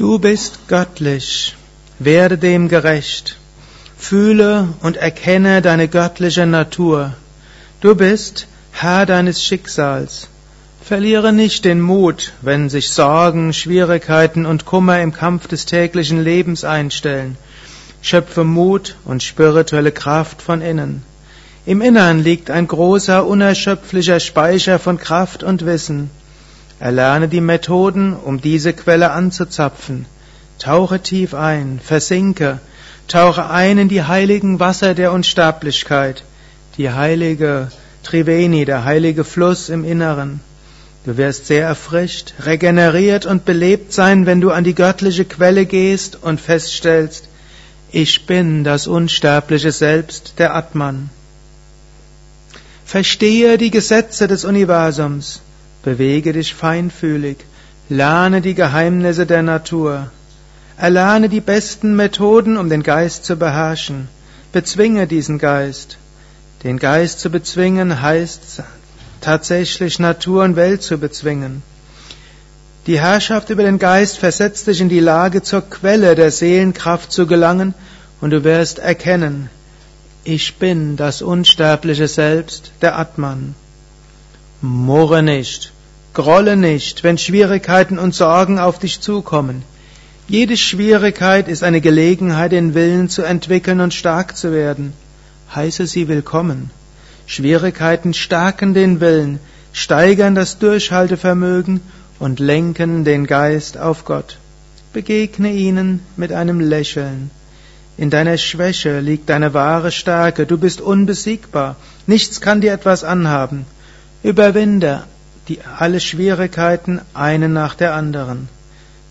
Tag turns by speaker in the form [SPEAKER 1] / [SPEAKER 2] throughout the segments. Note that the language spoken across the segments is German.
[SPEAKER 1] Du bist göttlich, werde dem gerecht, fühle und erkenne deine göttliche Natur. Du bist Herr deines Schicksals. Verliere nicht den Mut, wenn sich Sorgen, Schwierigkeiten und Kummer im Kampf des täglichen Lebens einstellen. Schöpfe Mut und spirituelle Kraft von innen. Im Innern liegt ein großer, unerschöpflicher Speicher von Kraft und Wissen. Erlerne die Methoden, um diese Quelle anzuzapfen. Tauche tief ein, versinke, tauche ein in die heiligen Wasser der Unsterblichkeit, die heilige Triveni, der heilige Fluss im Inneren. Du wirst sehr erfrischt, regeneriert und belebt sein, wenn du an die göttliche Quelle gehst und feststellst, ich bin das unsterbliche Selbst, der Atman. Verstehe die Gesetze des Universums. Bewege dich feinfühlig, lerne die Geheimnisse der Natur, erlerne die besten Methoden, um den Geist zu beherrschen, bezwinge diesen Geist. Den Geist zu bezwingen heißt tatsächlich Natur und Welt zu bezwingen. Die Herrschaft über den Geist versetzt dich in die Lage, zur Quelle der Seelenkraft zu gelangen, und du wirst erkennen, ich bin das unsterbliche Selbst, der Atman. Murre nicht, grolle nicht, wenn Schwierigkeiten und Sorgen auf dich zukommen. Jede Schwierigkeit ist eine Gelegenheit, den Willen zu entwickeln und stark zu werden. Heiße sie willkommen. Schwierigkeiten stärken den Willen, steigern das Durchhaltevermögen und lenken den Geist auf Gott. Begegne ihnen mit einem Lächeln. In deiner Schwäche liegt deine wahre Stärke, du bist unbesiegbar, nichts kann dir etwas anhaben. Überwinde die, alle Schwierigkeiten, eine nach der anderen.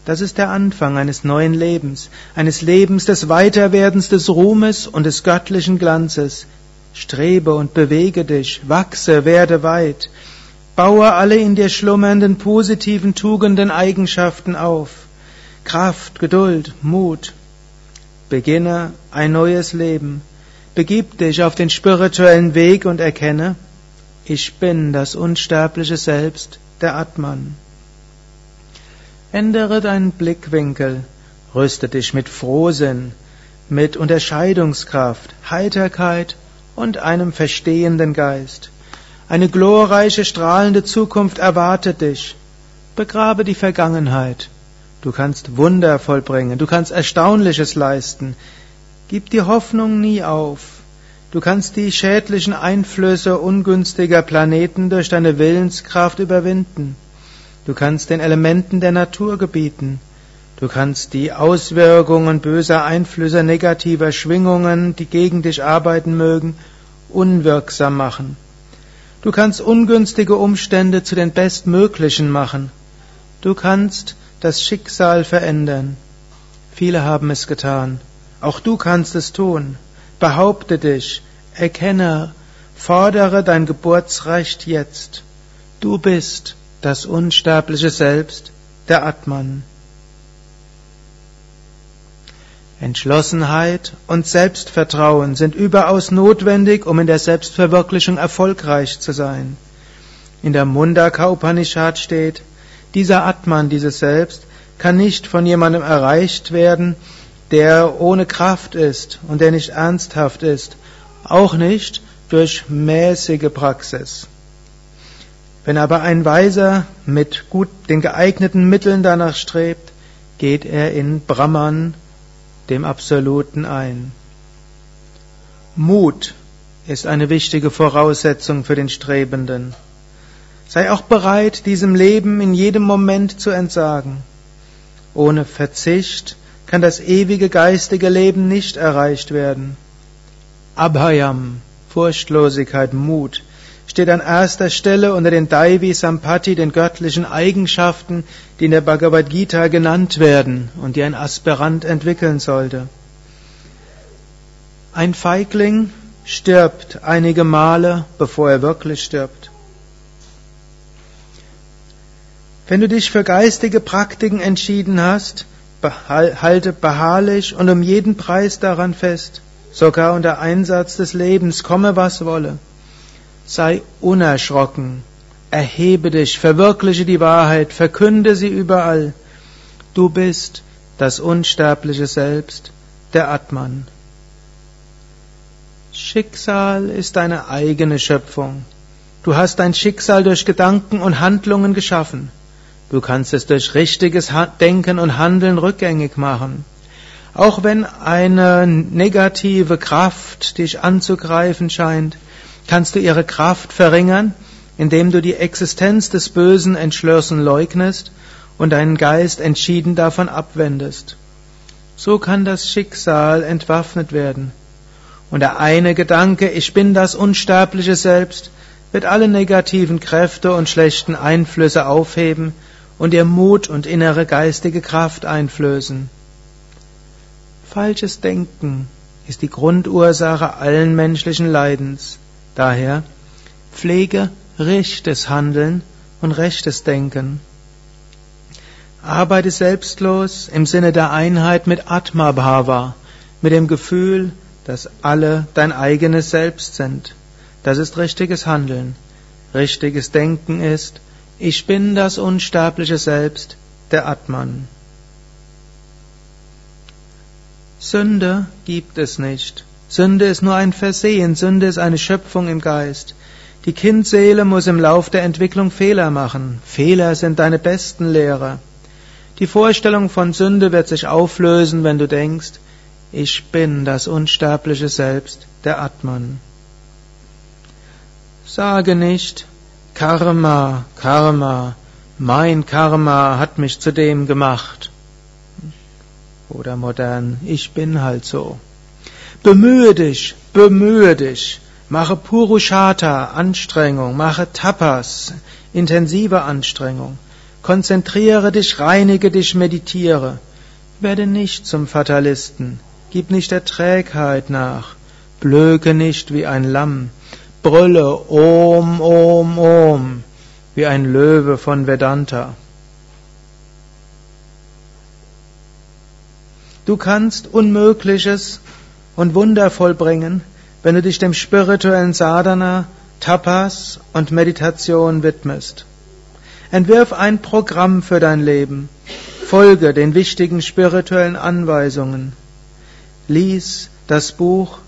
[SPEAKER 1] Das ist der Anfang eines neuen Lebens, eines Lebens des Weiterwerdens des Ruhmes und des göttlichen Glanzes. Strebe und bewege dich, wachse, werde weit, baue alle in dir schlummernden positiven Tugenden Eigenschaften auf. Kraft, Geduld, Mut. Beginne ein neues Leben. Begib dich auf den spirituellen Weg und erkenne, ich bin das unsterbliche Selbst, der Atman. Ändere deinen Blickwinkel, rüste dich mit Frohsinn, mit Unterscheidungskraft, Heiterkeit und einem verstehenden Geist. Eine glorreiche, strahlende Zukunft erwartet dich. Begrabe die Vergangenheit. Du kannst Wunder vollbringen, du kannst Erstaunliches leisten. Gib die Hoffnung nie auf. Du kannst die schädlichen Einflüsse ungünstiger Planeten durch deine Willenskraft überwinden. Du kannst den Elementen der Natur gebieten. Du kannst die Auswirkungen böser Einflüsse, negativer Schwingungen, die gegen dich arbeiten mögen, unwirksam machen. Du kannst ungünstige Umstände zu den bestmöglichen machen. Du kannst das Schicksal verändern. Viele haben es getan. Auch du kannst es tun. Behaupte dich, erkenne, fordere dein Geburtsrecht jetzt. Du bist das unsterbliche Selbst, der Atman. Entschlossenheit und Selbstvertrauen sind überaus notwendig, um in der Selbstverwirklichung erfolgreich zu sein. In der Mundaka Upanishad steht, dieser Atman, dieses Selbst, kann nicht von jemandem erreicht werden, der ohne Kraft ist und der nicht ernsthaft ist, auch nicht durch mäßige Praxis. Wenn aber ein Weiser mit gut den geeigneten Mitteln danach strebt, geht er in Brahman, dem Absoluten, ein. Mut ist eine wichtige Voraussetzung für den Strebenden. Sei auch bereit, diesem Leben in jedem Moment zu entsagen. Ohne Verzicht kann das ewige geistige Leben nicht erreicht werden. Abhayam, Furchtlosigkeit, Mut, steht an erster Stelle unter den Daivi Sampati, den göttlichen Eigenschaften, die in der Bhagavad Gita genannt werden und die ein Aspirant entwickeln sollte. Ein Feigling stirbt einige Male, bevor er wirklich stirbt. Wenn du dich für geistige Praktiken entschieden hast, halte beharrlich und um jeden Preis daran fest, sogar unter Einsatz des Lebens, komme was wolle. Sei unerschrocken, erhebe dich, verwirkliche die Wahrheit, verkünde sie überall. Du bist das unsterbliche Selbst, der Atman. Schicksal ist deine eigene Schöpfung. Du hast dein Schicksal durch Gedanken und Handlungen geschaffen. Du kannst es durch richtiges Denken und Handeln rückgängig machen. Auch wenn eine negative Kraft dich anzugreifen scheint, kannst du ihre Kraft verringern, indem du die Existenz des Bösen entschlossen leugnest und deinen Geist entschieden davon abwendest. So kann das Schicksal entwaffnet werden. Und der eine Gedanke, ich bin das unsterbliche Selbst, wird alle negativen Kräfte und schlechten Einflüsse aufheben und ihr Mut und innere geistige Kraft einflößen. Falsches Denken ist die Grundursache allen menschlichen Leidens. Daher pflege rechtes Handeln und rechtes Denken. Arbeite selbstlos im Sinne der Einheit mit Atma Bhava, mit dem Gefühl, dass alle dein eigenes Selbst sind. Das ist richtiges Handeln. Richtiges Denken ist, ich bin das unsterbliche Selbst, der Atman. Sünde gibt es nicht. Sünde ist nur ein Versehen, Sünde ist eine Schöpfung im Geist. Die Kindseele muss im Lauf der Entwicklung Fehler machen. Fehler sind deine besten Lehrer. Die Vorstellung von Sünde wird sich auflösen, wenn du denkst, ich bin das unsterbliche Selbst, der Atman. Sage nicht, Karma, Karma, mein Karma hat mich zu dem gemacht. Oder modern, ich bin halt so. Bemühe dich, bemühe dich. Mache Purushata, Anstrengung, mache Tapas, intensive Anstrengung. Konzentriere dich, reinige dich, meditiere. Werde nicht zum Fatalisten. Gib nicht der Trägheit nach. Blöke nicht wie ein Lamm. Brülle Om, Om, Om, wie ein Löwe von Vedanta. Du kannst Unmögliches und Wunder vollbringen, wenn du dich dem spirituellen Sadhana, Tapas und Meditation widmest. Entwirf ein Programm für dein Leben. Folge den wichtigen spirituellen Anweisungen. Lies das Buch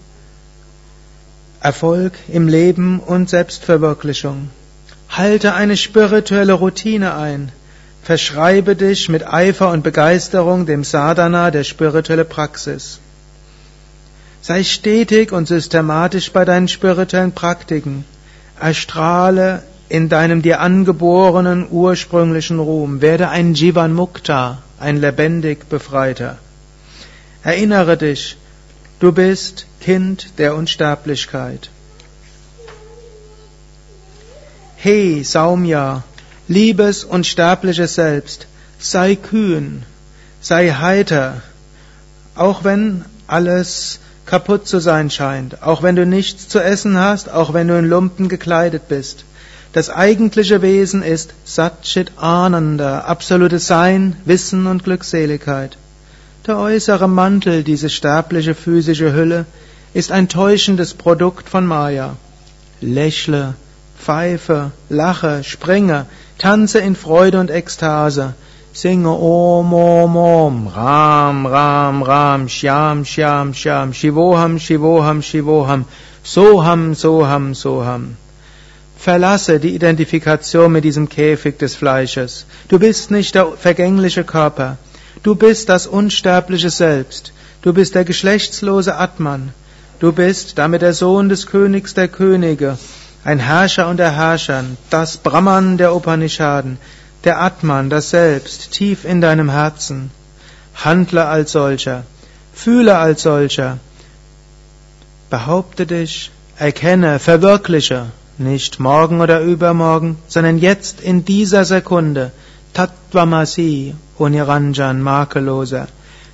[SPEAKER 1] Erfolg im Leben und Selbstverwirklichung. Halte eine spirituelle Routine ein. Verschreibe dich mit Eifer und Begeisterung dem Sadhana der spirituelle Praxis. Sei stetig und systematisch bei deinen spirituellen Praktiken. Erstrahle in deinem dir angeborenen ursprünglichen Ruhm. Werde ein Jivan Mukta, ein lebendig Befreiter. Erinnere dich, du bist Kind der Unsterblichkeit. Hey Saumya, liebes unsterbliches Selbst, sei kühn, sei heiter, auch wenn alles kaputt zu sein scheint, auch wenn du nichts zu essen hast, auch wenn du in Lumpen gekleidet bist. Das eigentliche Wesen ist Satchit Ananda, absolutes Sein, Wissen und Glückseligkeit. Der äußere Mantel, diese sterbliche physische Hülle, ist ein täuschendes Produkt von Maya. Lächle, pfeife, lache, springe, tanze in Freude und Ekstase, singe Om, Om, Om, Ram, Ram, Ram, Shyam, Shyam, Shyam, Shivoham, Shivoham, Shivoham, Soham, Soham, Soham. Verlasse die Identifikation mit diesem Käfig des Fleisches. Du bist nicht der vergängliche Körper. Du bist das unsterbliche Selbst. Du bist der geschlechtslose Atman. Du bist damit der Sohn des Königs der Könige, ein Herrscher unter Herrschern, das Brahman der Upanishaden, der Atman, das Selbst, tief in deinem Herzen. Handle als solcher, fühle als solcher, behaupte dich, erkenne, verwirkliche, nicht morgen oder übermorgen, sondern jetzt in dieser Sekunde. Tattvamasi, Uniranjan, makelloser.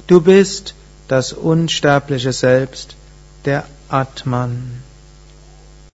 [SPEAKER 1] Du bist das unsterbliche Selbst, der Atman.